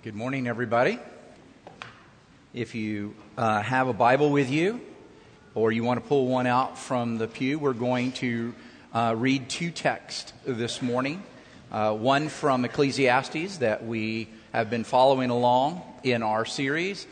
Good morning, everybody. If you uh, have a Bible with you or you want to pull one out from the pew, we're going to uh, read two texts this morning. Uh, one from Ecclesiastes that we have been following along in our series.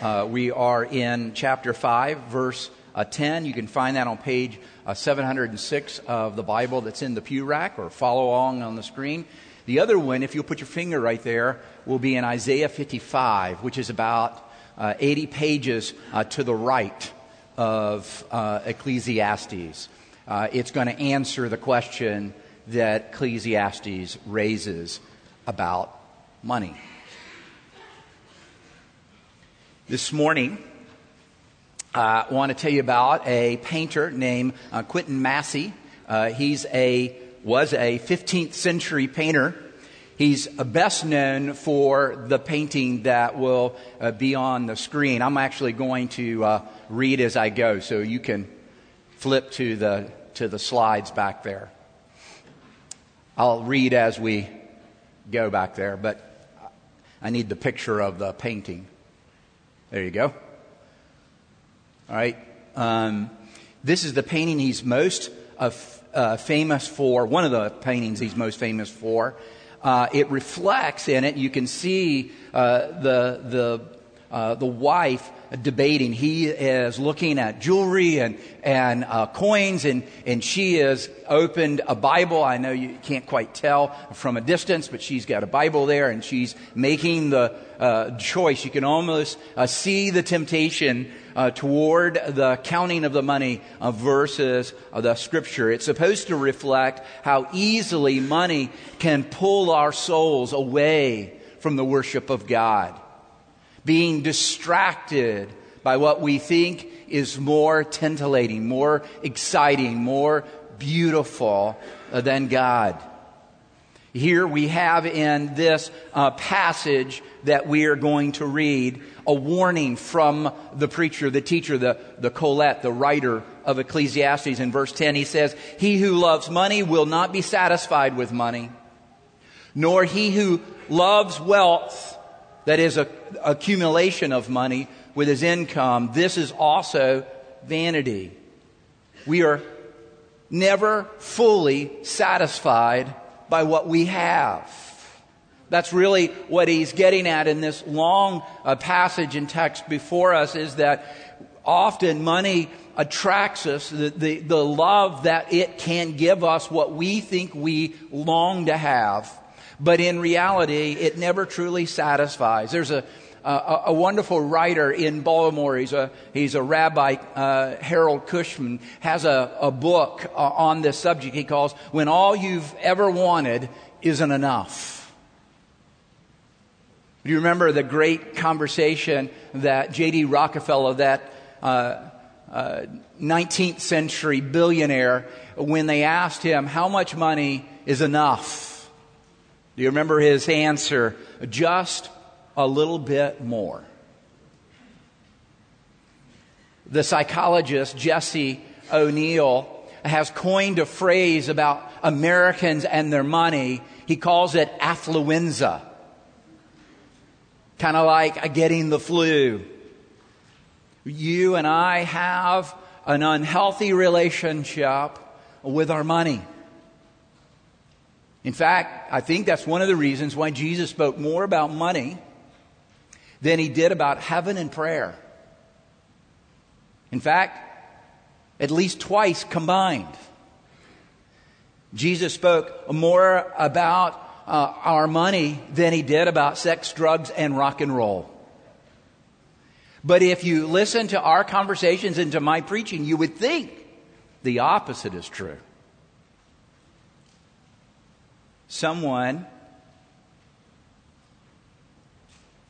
Uh, we are in chapter 5, verse uh, 10. You can find that on page uh, 706 of the Bible that's in the pew rack or follow along on the screen. The other one, if you'll put your finger right there, will be in Isaiah 55, which is about uh, 80 pages uh, to the right of uh, Ecclesiastes. Uh, it's going to answer the question that Ecclesiastes raises about money. This morning, uh, I want to tell you about a painter named uh, Quentin Massys. he's a was a 15th century painter. He's best known for the painting that will uh, be on the screen. I'm actually going to uh, read as I go, so you can flip to the to the slides back there. I'll read as we go back there, but I need the picture of the painting. There you go. All right. Um, this is the painting he's most uh, uh, famous for, one of the paintings he's most famous for. Uh, it reflects in it, you can see uh, the, the, uh, the wife debating. He is looking at jewelry and, and uh, coins, and, and she has opened a Bible. I know you can't quite tell from a distance, but she's got a Bible there, and she's making the uh, choice. You can almost uh, see the temptation uh, toward the counting of the money uh, versus uh, the scripture. It's supposed to reflect how easily money can pull our souls away from the worship of God. Being distracted by what we think is more titillating, more exciting, more beautiful uh, than God. Here we have in this uh, passage that we are going to read a warning from the preacher, the teacher, the, the Qoheleth, the writer of Ecclesiastes. In verse 10, he says, He who loves money will not be satisfied with money, nor he who loves wealth, that is, a, accumulation of money with his income. This is also vanity. We are never fully satisfied by what we have. That's really what he's getting at in this long uh, passage and text before us is that often money attracts us, the, the, the love that it can give us what we think we long to have. But in reality, it never truly satisfies. There's a, a, a, wonderful writer in Baltimore. He's a, he's a rabbi, uh, Harold Kushner, has a, a book uh, on this subject he calls When All You've Ever Wanted Isn't Enough. Do you remember the great conversation that J.D. Rockefeller, that uh, uh, 19th century billionaire, when they asked him, How much money is enough? Do you remember his answer? Just a little bit more. The psychologist Jessie O'Neill has coined a phrase about Americans and their money. He calls it affluenza. Kind of like getting the flu. You and I have an unhealthy relationship with our money. In fact, I think that's one of the reasons why Jesus spoke more about money than he did about heaven and prayer. In fact, at least twice combined. Jesus spoke more about uh, our money than he did about sex, drugs, and rock and roll. But if you listen to our conversations and to my preaching, you would think the opposite is true. Someone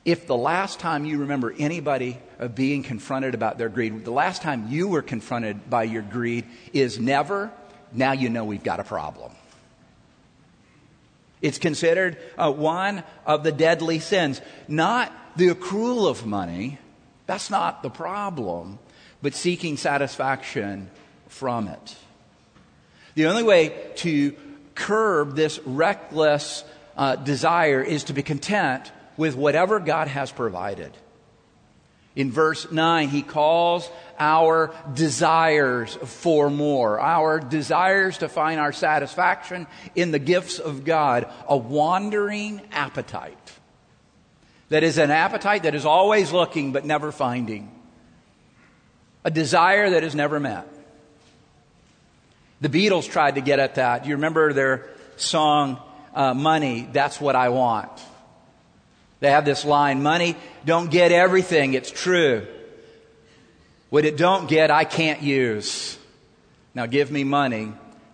if the last time you remember anybody of being confronted about their greed, the last time you were confronted by your greed is never, now you know we've got a problem. It's considered uh, one of the deadly sins. Not the accrual of money, that's not the problem, but seeking satisfaction from it. The only way to curb this reckless uh, desire is to be content with whatever God has provided. In verse 9, he calls our desires for more, our desires to find our satisfaction in the gifts of God, a wandering appetite. That is an appetite that is always looking but never finding, a desire that is never met. The Beatles tried to get at that. You remember their song, uh, Money, That's What I Want? They have this line, money don't get everything. It's true. What it don't get, I can't use. Now give me money.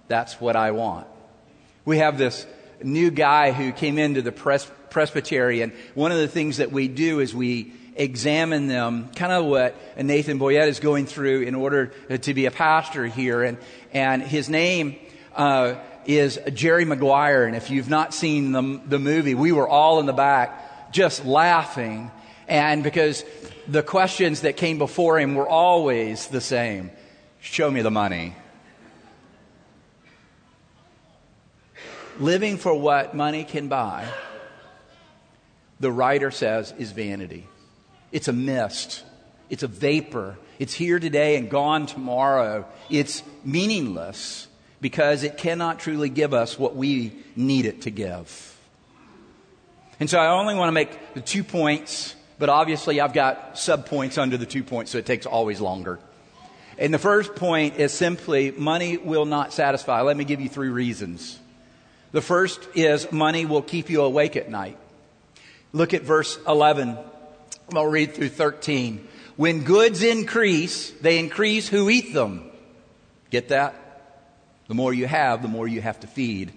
That's what I want. We have this new guy who came into the pres- presbytery and one of the things that we do is we examine them, kind of what Nathan Boyette is going through in order to be a pastor here. And, and his name, uh, is Jerry Maguire. And if you've not seen the, the movie, we were all in the back just laughing. And because the questions that came before him were always the same Show me the money. Living for what money can buy, the writer says, is vanity. It's a mist, it's a vapor. It's here today and gone tomorrow. It's meaningless because it cannot truly give us what we need it to give. And so I only want to make the two points, but obviously I've got subpoints under the two points, so it takes always longer. And the first point is simply money will not satisfy. Let me give you three reasons. The first is money will keep you awake at night. Look at verse 11. I'll read through 13. When goods increase, they increase who eat them. Get that? The more you have, the more you have to feed.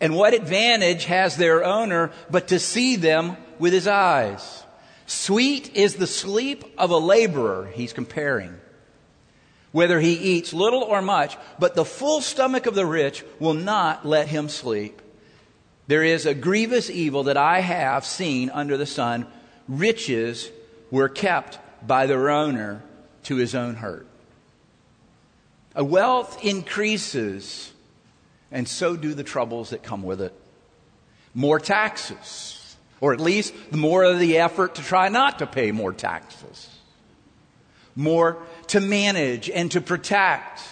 And what advantage has their owner but to see them with his eyes? Sweet is the sleep of a laborer, he's comparing. Whether he eats little or much, but the full stomach of the rich will not let him sleep. There is a grievous evil that I have seen under the sun. Riches were kept by their owner to his own hurt. A wealth increases and so do the troubles that come with it. More taxes, or at least more of the effort to try not to pay more taxes. More to manage and to protect.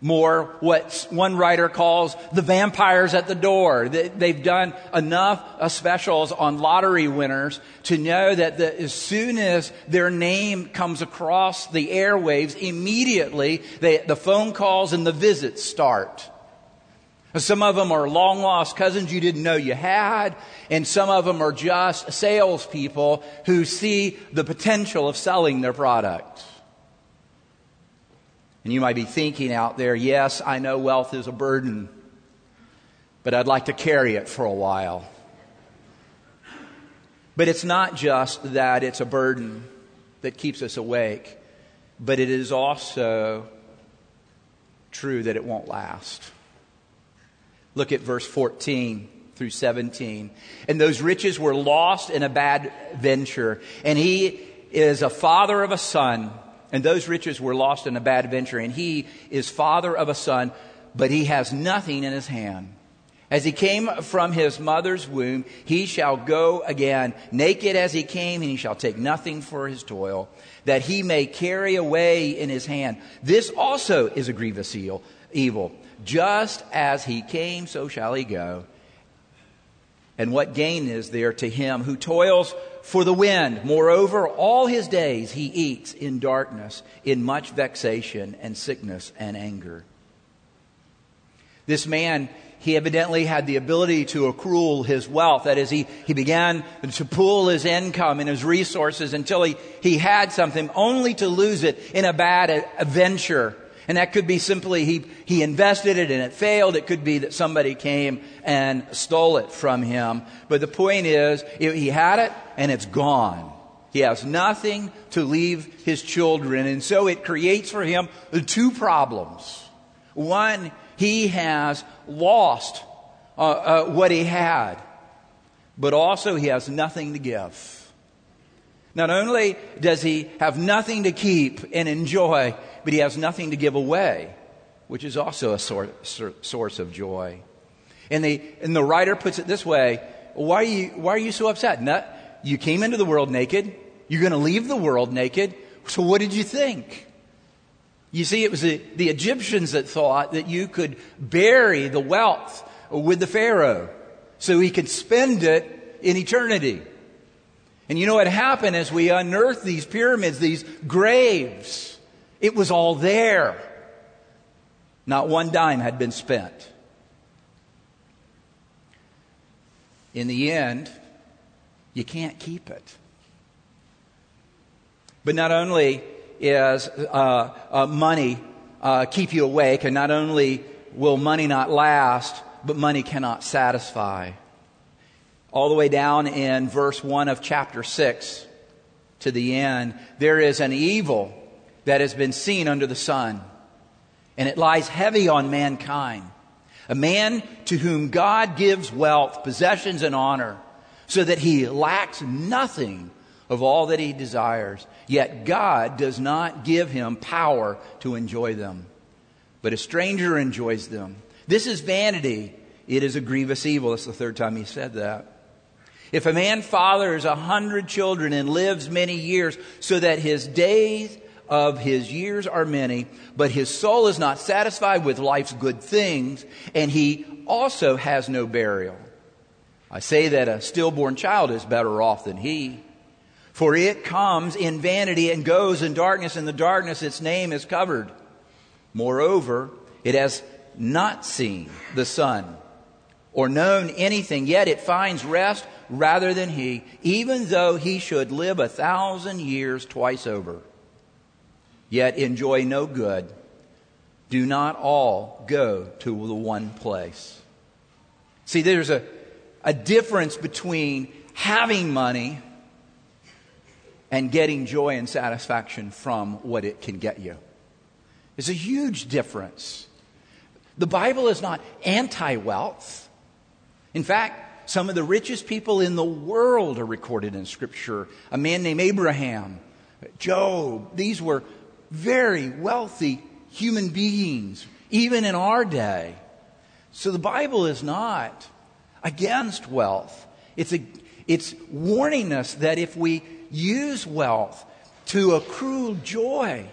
More what one writer calls the vampires at the door. They've done enough specials on lottery winners to know that the, as soon as their name comes across the airwaves, immediately they, the phone calls and the visits start. Some of them are long lost cousins you didn't know you had, and some of them are just salespeople who see the potential of selling their product. And you might be thinking out there, yes, I know wealth is a burden, but I'd like to carry it for a while. But it's not just that it's a burden that keeps us awake, but it is also true that it won't last. Look at verse 14 through 17. And those riches were lost in a bad venture. And he is a father of a son. And those riches were lost in a bad venture. And he is father of a son, but he has nothing in his hand. As he came from his mother's womb, he shall go again, naked as he came, and he shall take nothing for his toil, that he may carry away in his hand. This also is a grievous evil. Just as he came, so shall he go. And what gain is there to him who toils for the wind? Moreover, all his days he eats in darkness, in much vexation and sickness and anger. This man, he evidently had the ability to accrue his wealth. That is, he, he began to pool his income and his resources until he, he had something, only to lose it in a bad adventure and that could be simply he, he invested it and it failed. It could be that somebody came and stole it from him. But the point is, he had it and it's gone. He has nothing to leave his children. And so it creates for him two problems. One, he has lost uh, uh, what he had, but also he has nothing to give. Not only does he have nothing to keep and enjoy, but he has nothing to give away, which is also a source of joy. And the, and the writer puts it this way why are you, why are you so upset? No, you came into the world naked. You're going to leave the world naked. So what did you think? You see, it was the, the Egyptians that thought that you could bury the wealth with the Pharaoh so he could spend it in eternity. And you know what happened as we unearthed these pyramids, these graves? It was all there. Not one dime had been spent. In the end, you can't keep it. But not only is uh, uh, money uh, keep you awake, and not only will money not last, but money cannot satisfy. All the way down in verse 1 of chapter 6 to the end, there is an evil that has been seen under the sun, and it lies heavy on mankind. A man to whom God gives wealth, possessions, and honor, so that he lacks nothing of all that he desires. Yet God does not give him power to enjoy them, but a stranger enjoys them. This is vanity. It is a grievous evil. That's the third time he said that. If a man fathers a hundred children and lives many years, so that his days of his years are many, but his soul is not satisfied with life's good things, and he also has no burial. I say that a stillborn child is better off than he. For it comes in vanity and goes in darkness, and the darkness its name is covered. Moreover, it has not seen the sun or known anything, yet it finds rest rather than he, even though he should live a thousand years twice over. Yet enjoy no good. Do not all go to the one place. See, there's a, a difference between having money and getting joy and satisfaction from what it can get you. There's a huge difference. The Bible is not anti wealth. In fact, some of the richest people in the world are recorded in Scripture. A man named Abraham, Job, these were very wealthy human beings, even in our day. So the Bible is not against wealth. It's, a, it's warning us that if we use wealth to accrue joy.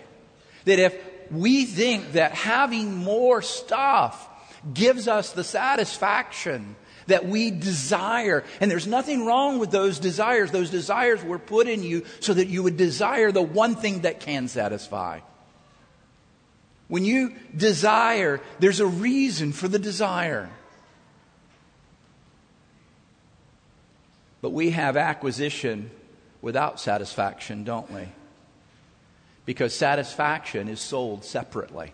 That if we think that having more stuff gives us the satisfaction that we desire, and there's nothing wrong with those desires. Those desires were put in you so that you would desire the one thing that can satisfy. When you desire, there's a reason for the desire. But we have acquisition without satisfaction, don't we? Because satisfaction is sold separately.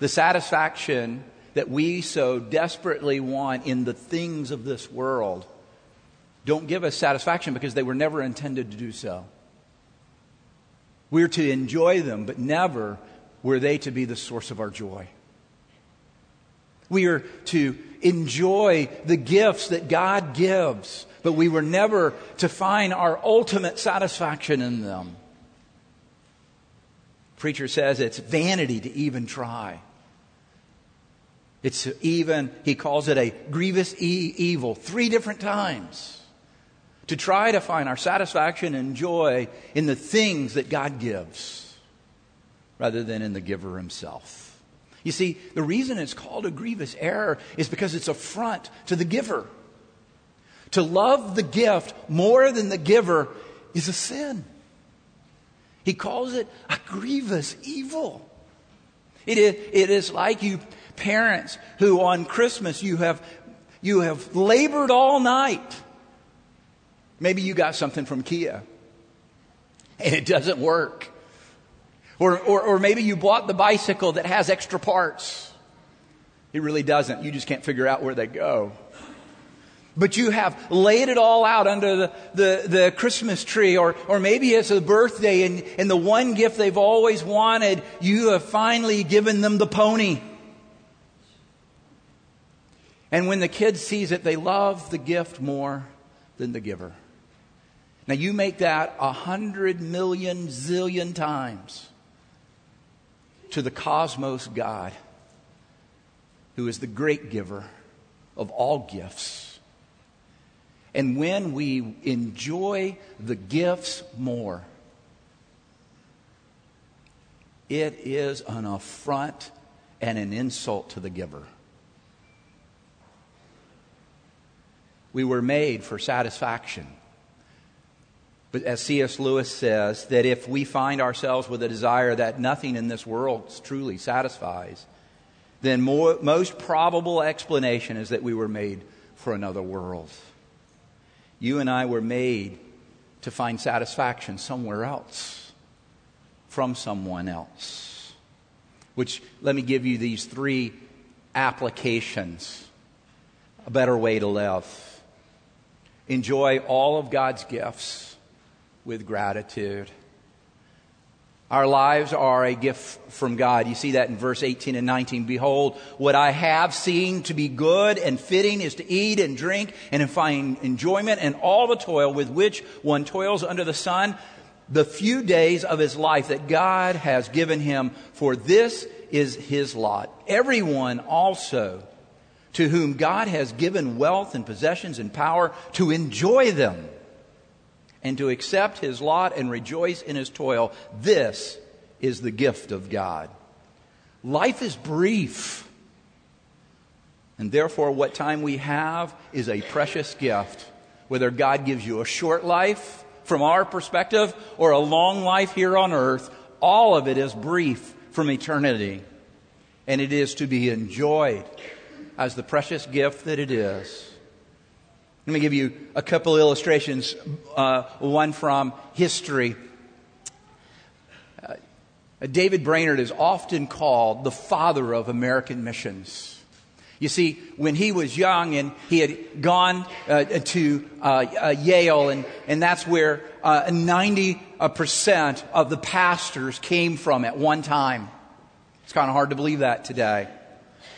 The satisfaction that we so desperately want in the things of this world don't give us satisfaction because they were never intended to do so. We're to enjoy them, but never were they to be the source of our joy. We are to enjoy the gifts that God gives but we were never to find our ultimate satisfaction in them. Preacher says it's vanity to even try. It's even, he calls it a grievous e- evil three different times to try to find our satisfaction and joy in the things that God gives rather than in the giver himself. You see, the reason it's called a grievous error is because it's a front to the giver. To love the gift more than the giver is a sin. He calls it a grievous evil. It is, it is like you parents who on Christmas you have, you have labored all night. Maybe you got something from IKEA and it doesn't work. Or, or, or maybe you bought the bicycle that has extra parts. It really doesn't. You just can't figure out where they go. But you have laid it all out under the, the, the, Christmas tree, or, or maybe it's a birthday, and, and the one gift they've always wanted, you have finally given them the pony. And when the kid sees it, they love the gift more than the giver. Now, you make that a hundred million zillion times to the cosmos God, who is the great giver of all gifts And when we enjoy the gifts more, it is an affront and an insult to the giver. We were made for satisfaction. But as C.S. Lewis says, that if we find ourselves with a desire that nothing in this world truly satisfies, then more, most probable explanation is that we were made for another world. You and I were made to find satisfaction somewhere else, from someone else. Which, let me give you these three applications a better way to live. Enjoy all of God's gifts with gratitude. Our lives are a gift from God. You see that in verse 18 and 19. Behold, what I have seen to be good and fitting is to eat and drink and find enjoyment and all the toil with which one toils under the sun, the few days of his life that God has given him, for this is his lot. Everyone also to whom God has given wealth and possessions and power to enjoy them and to accept his lot and rejoice in his toil. This is the gift of God. Life is brief. And therefore, what time we have is a precious gift. Whether God gives you a short life from our perspective or a long life here on earth, all of it is brief from eternity. And it is to be enjoyed as the precious gift that it is. Let me give you a couple illustrations, uh, one from history. Uh, David Brainerd is often called the father of American missions. You see, when he was young and he had gone uh, to uh, uh, Yale, and, and that's where 90% uh, of the pastors came from at one time. It's kind of hard to believe that today.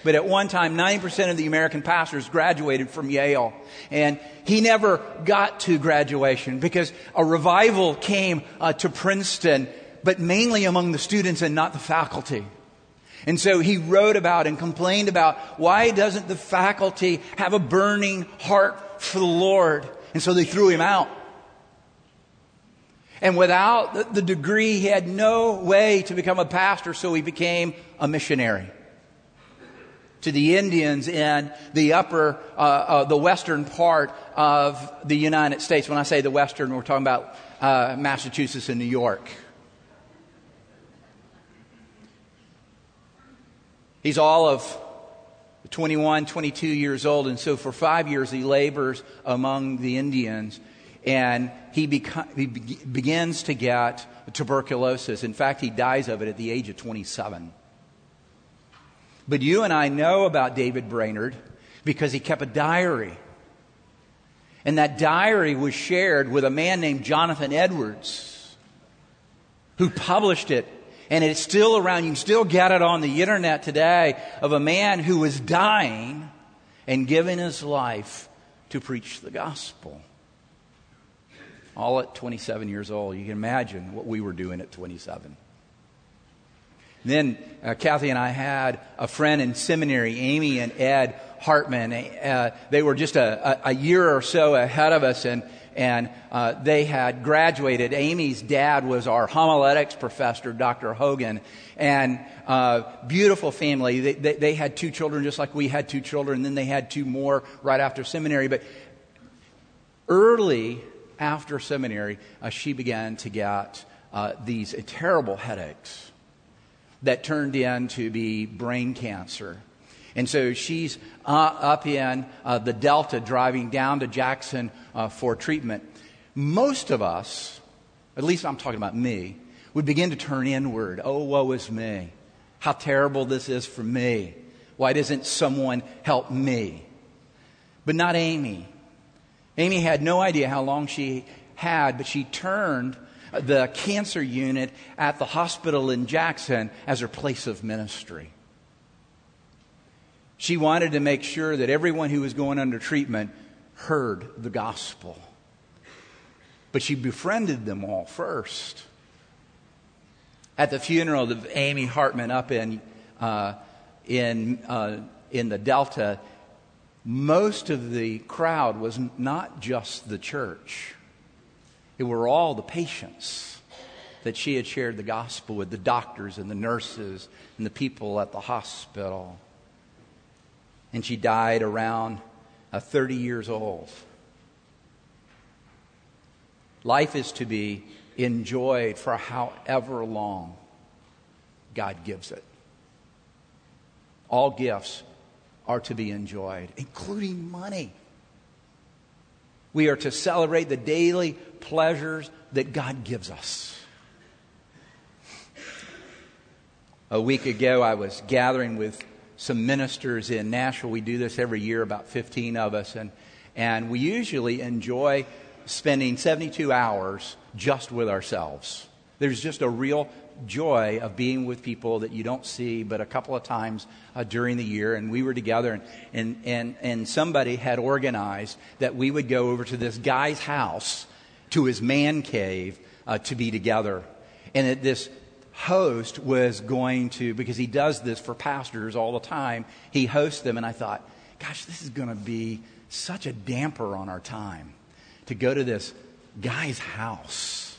But at one time, 90% of the American pastors graduated from Yale. And he never got to graduation because a revival came uh, to Princeton, but mainly among the students and not the faculty. And so he wrote about and complained about why doesn't the faculty have a burning heart for the Lord? And so they threw him out. And without the degree, he had no way to become a pastor, so he became a missionary to the Indians in the upper, uh, uh, the western part of the United States. When I say the western, we're talking about uh, Massachusetts and New York. He's all of 21, 22 years old, and so for five years he labors among the Indians, and he, beco- he be- begins to get tuberculosis. In fact, he dies of it at the age of 27. But you and I know about David Brainerd because he kept a diary. And that diary was shared with a man named Jonathan Edwards, who published it. And it's still around. You can still get it on the internet today of a man who was dying and giving his life to preach the gospel. All at 27 years old. You can imagine what we were doing at 27. Then uh, Kathy and I had a friend in seminary, Amy and Ed Hartman. Uh, they were just a, a, a, year or so ahead of us, and and uh, they had graduated. Amy's dad was our homiletics professor, Dr. Hogan, and uh, beautiful family. They, they, they, had two children, just like we had two children. And then they had two more right after seminary. But early after seminary, uh, she began to get uh, these terrible headaches that turned in to be brain cancer. And so she's uh, up in uh, the Delta driving down to Jackson uh, for treatment. Most of us, at least I'm talking about me, would begin to turn inward. Oh, woe is me. How terrible this is for me. Why doesn't someone help me? But not Amy. Amy had no idea how long she had, but she turned the cancer unit at the hospital in Jackson as her place of ministry. She wanted to make sure that everyone who was going under treatment heard the gospel. But she befriended them all first. At the funeral of Amy Hartman up in, uh, in, uh, in the Delta, most of the crowd was not just the church, it were all the patients that she had shared the gospel with the doctors and the nurses and the people at the hospital. And she died around uh, 30 years old. Life is to be enjoyed for however long God gives it. All gifts are to be enjoyed, including money. We are to celebrate the daily pleasures that God gives us. A week ago, I was gathering with some ministers in Nashville. We do this every year, about 15 of us, and, and we usually enjoy spending 72 hours just with ourselves. There's just a real joy of being with people that you don't see but a couple of times uh, during the year. And we were together, and, and, and, and somebody had organized that we would go over to this guy's house, to his man cave, uh, to be together. And that this host was going to, because he does this for pastors all the time, he hosts them. And I thought, gosh, this is going to be such a damper on our time to go to this guy's house.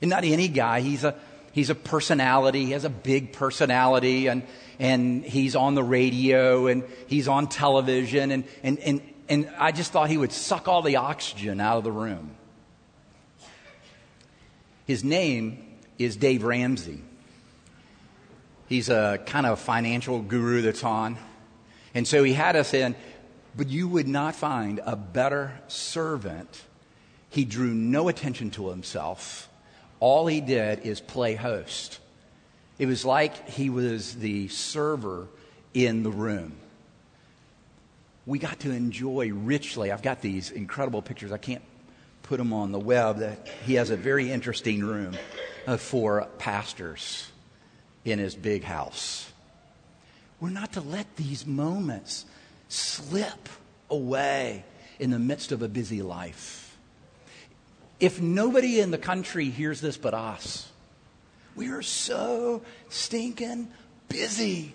And not any guy, he's a he's a personality. He has a big personality, and and he's on the radio and he's on television, and and and and I just thought he would suck all the oxygen out of the room. His name is Dave Ramsey. He's a kind of financial guru that's on. And so he had us in, but you would not find a better servant. He drew no attention to himself all he did is play host. It was like he was the server in the room. We got to enjoy richly. I've got these incredible pictures. I can't put them on the web. That he has a very interesting room uh, for pastors in his big house. We're not to let these moments slip away in the midst of a busy life. If nobody in the country hears this but us, we are so stinking busy.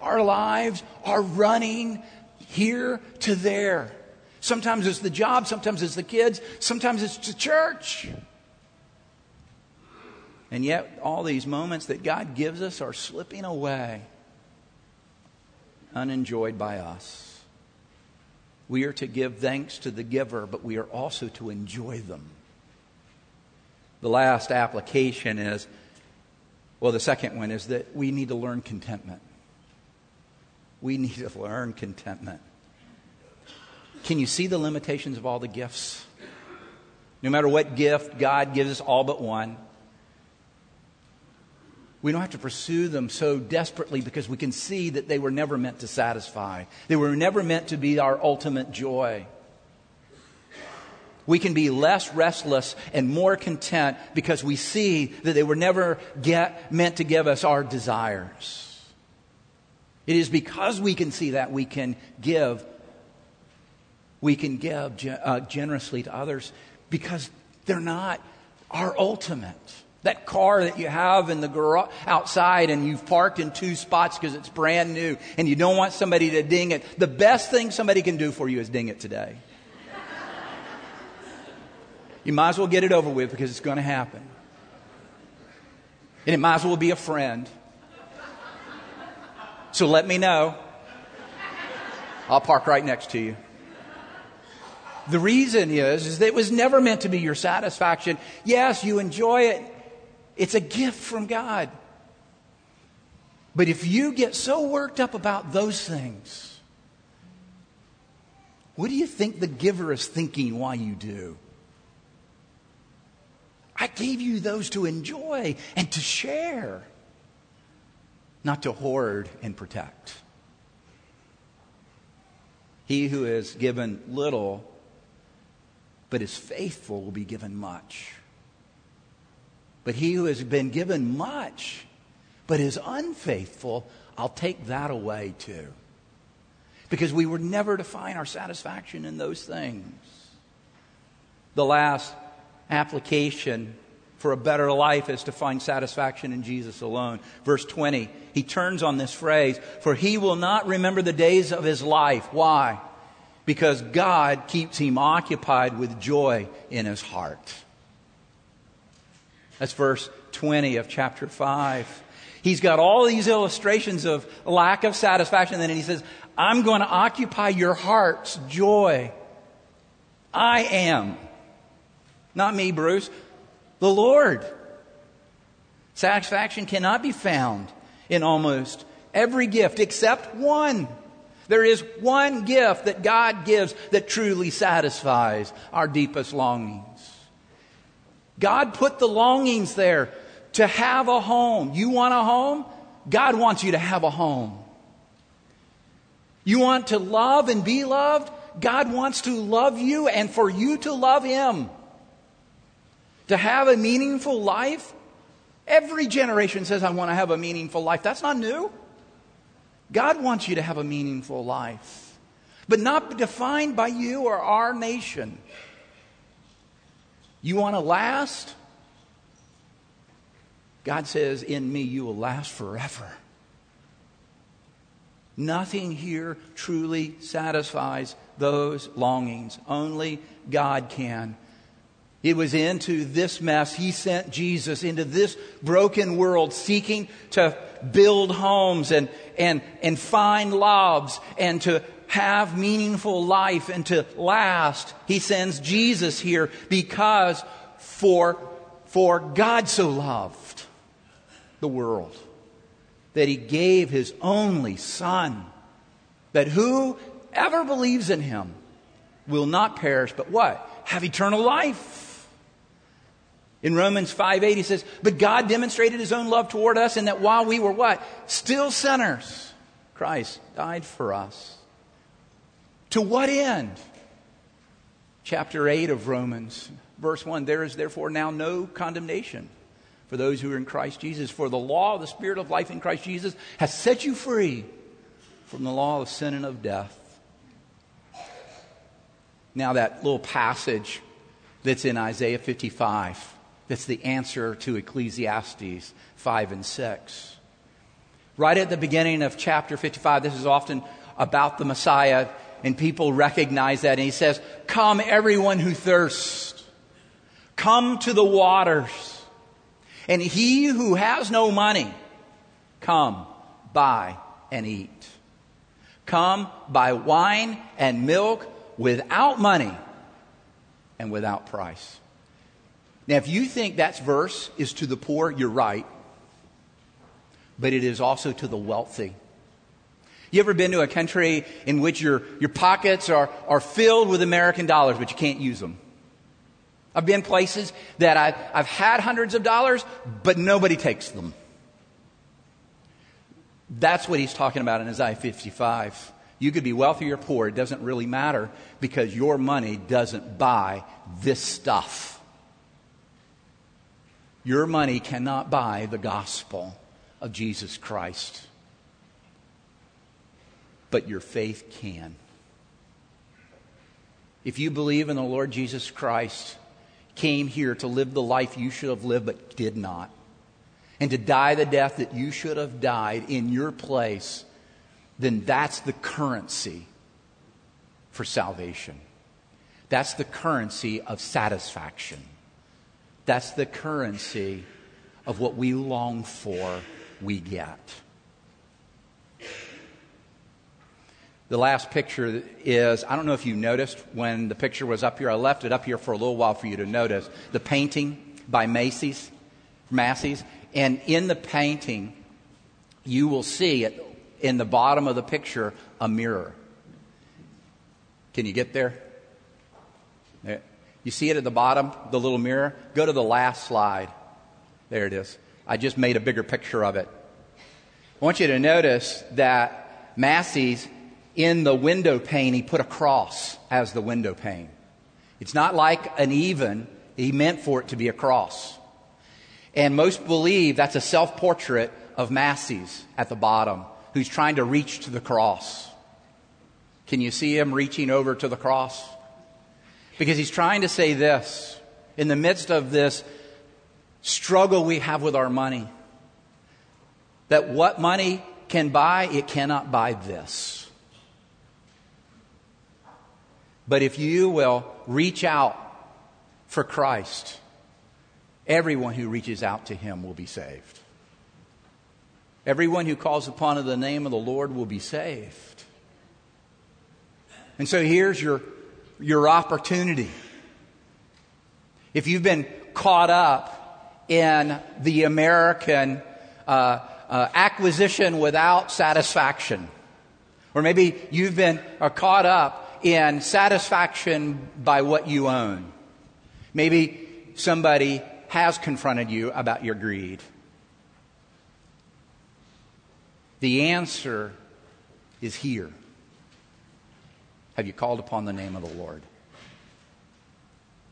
Our lives are running here to there. Sometimes it's the job, sometimes it's the kids, sometimes it's the church. And yet, all these moments that God gives us are slipping away, unenjoyed by us. We are to give thanks to the giver, but we are also to enjoy them. The last application is well, the second one is that we need to learn contentment. We need to learn contentment. Can you see the limitations of all the gifts? No matter what gift God gives us, all but one. We don't have to pursue them so desperately because we can see that they were never meant to satisfy. They were never meant to be our ultimate joy. We can be less restless and more content because we see that they were never get, meant to give us our desires. It is because we can see that we can give. We can give uh, generously to others because they're not our ultimate. That car that you have in the garage outside and you've parked in two spots because it's brand new and you don't want somebody to ding it. The best thing somebody can do for you is ding it today. you might as well get it over with because it's going to happen. And it might as well be a friend. So let me know. I'll park right next to you. The reason is, is that it was never meant to be your satisfaction. Yes, you enjoy it it's a gift from God. But if you get so worked up about those things, what do you think the giver is thinking while you do? I gave you those to enjoy and to share, not to hoard and protect. He who is given little but is faithful will be given much. But he who has been given much, but is unfaithful, I'll take that away too. Because we were never to find our satisfaction in those things. The last application for a better life is to find satisfaction in Jesus alone. Verse 20, he turns on this phrase, for he will not remember the days of his life. Why? Because God keeps him occupied with joy in his heart. That's verse 20 of chapter 5. He's got all these illustrations of lack of satisfaction, and then he says, I'm going to occupy your heart's joy. I am. Not me, Bruce the Lord. Satisfaction cannot be found in almost every gift except one. There is one gift that God gives that truly satisfies our deepest longings. God put the longings there to have a home. You want a home? God wants you to have a home. You want to love and be loved? God wants to love you and for you to love Him to have a meaningful life. Every generation says, I want to have a meaningful life. That's not new. God wants you to have a meaningful life, but not defined by you or our nation. You want to last? God says, In me you will last forever. Nothing here truly satisfies those longings. Only God can. It was into this mess. He sent Jesus into this broken world seeking to build homes and, and, and find loves and to have meaningful life and to last. He sends Jesus here because for, for God so loved the world that he gave his only son that whoever believes in him will not perish but what? Have eternal life. In Romans 5 8, he says, But God demonstrated his own love toward us in that while we were what? Still sinners, Christ died for us. To what end? Chapter 8 of Romans, verse 1 There is therefore now no condemnation for those who are in Christ Jesus. For the law of the Spirit of life in Christ Jesus has set you free from the law of sin and of death. Now, that little passage that's in Isaiah 55 that's the answer to Ecclesiastes 5 and 6. Right at the beginning of chapter 55, this is often about the Messiah, and people recognize that. And he says, Come, everyone who thirsts, come to the waters. And he who has no money, come, buy and eat. Come, buy wine and milk without money and without price. Now, if you think that verse is to the poor, you're right. But it is also to the wealthy. You ever been to a country in which your, your pockets are, are filled with American dollars, but you can't use them? I've been places that I've, I've had hundreds of dollars, but nobody takes them. That's what he's talking about in Isaiah 55. You could be wealthy or poor, it doesn't really matter because your money doesn't buy this stuff. Your money cannot buy the gospel of Jesus Christ, but your faith can. If you believe in the Lord Jesus Christ, came here to live the life you should have lived but did not, and to die the death that you should have died in your place, then that's the currency for salvation. That's the currency of satisfaction. That's the currency of what we long for, we get. The last picture is I don't know if you noticed when the picture was up here. I left it up here for a little while for you to notice. The painting by Massys, Massys. And in the painting, you will see it in the bottom of the picture a mirror. Can you get there? You see it at the bottom, the little mirror? Go to the last slide. There it is. I just made a bigger picture of it. I want you to notice that Massys in the window pane, he put a cross as the window pane. It's not like an even, he meant for it to be a cross. And most believe that's a self portrait of Massys at the bottom, who's trying to reach to the cross. Can you see him reaching over to the cross? Because he's trying to say this in the midst of this struggle we have with our money. That what money can buy, it cannot buy this. But if you will reach out for Christ, everyone who reaches out to him will be saved. Everyone who calls upon the name of the Lord will be saved. And so here's your, your opportunity. If you've been caught up in the American uh, uh, acquisition without satisfaction, or maybe you've been uh, caught up in satisfaction by what you own. Maybe somebody has confronted you about your greed. The answer is here. Have you called upon the name of the Lord?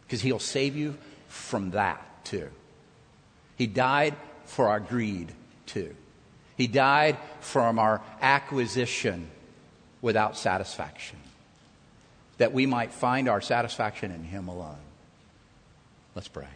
Because He'll save you from that too. He died for our greed too. He died from our acquisition without satisfaction, that we might find our satisfaction in Him alone. Let's pray.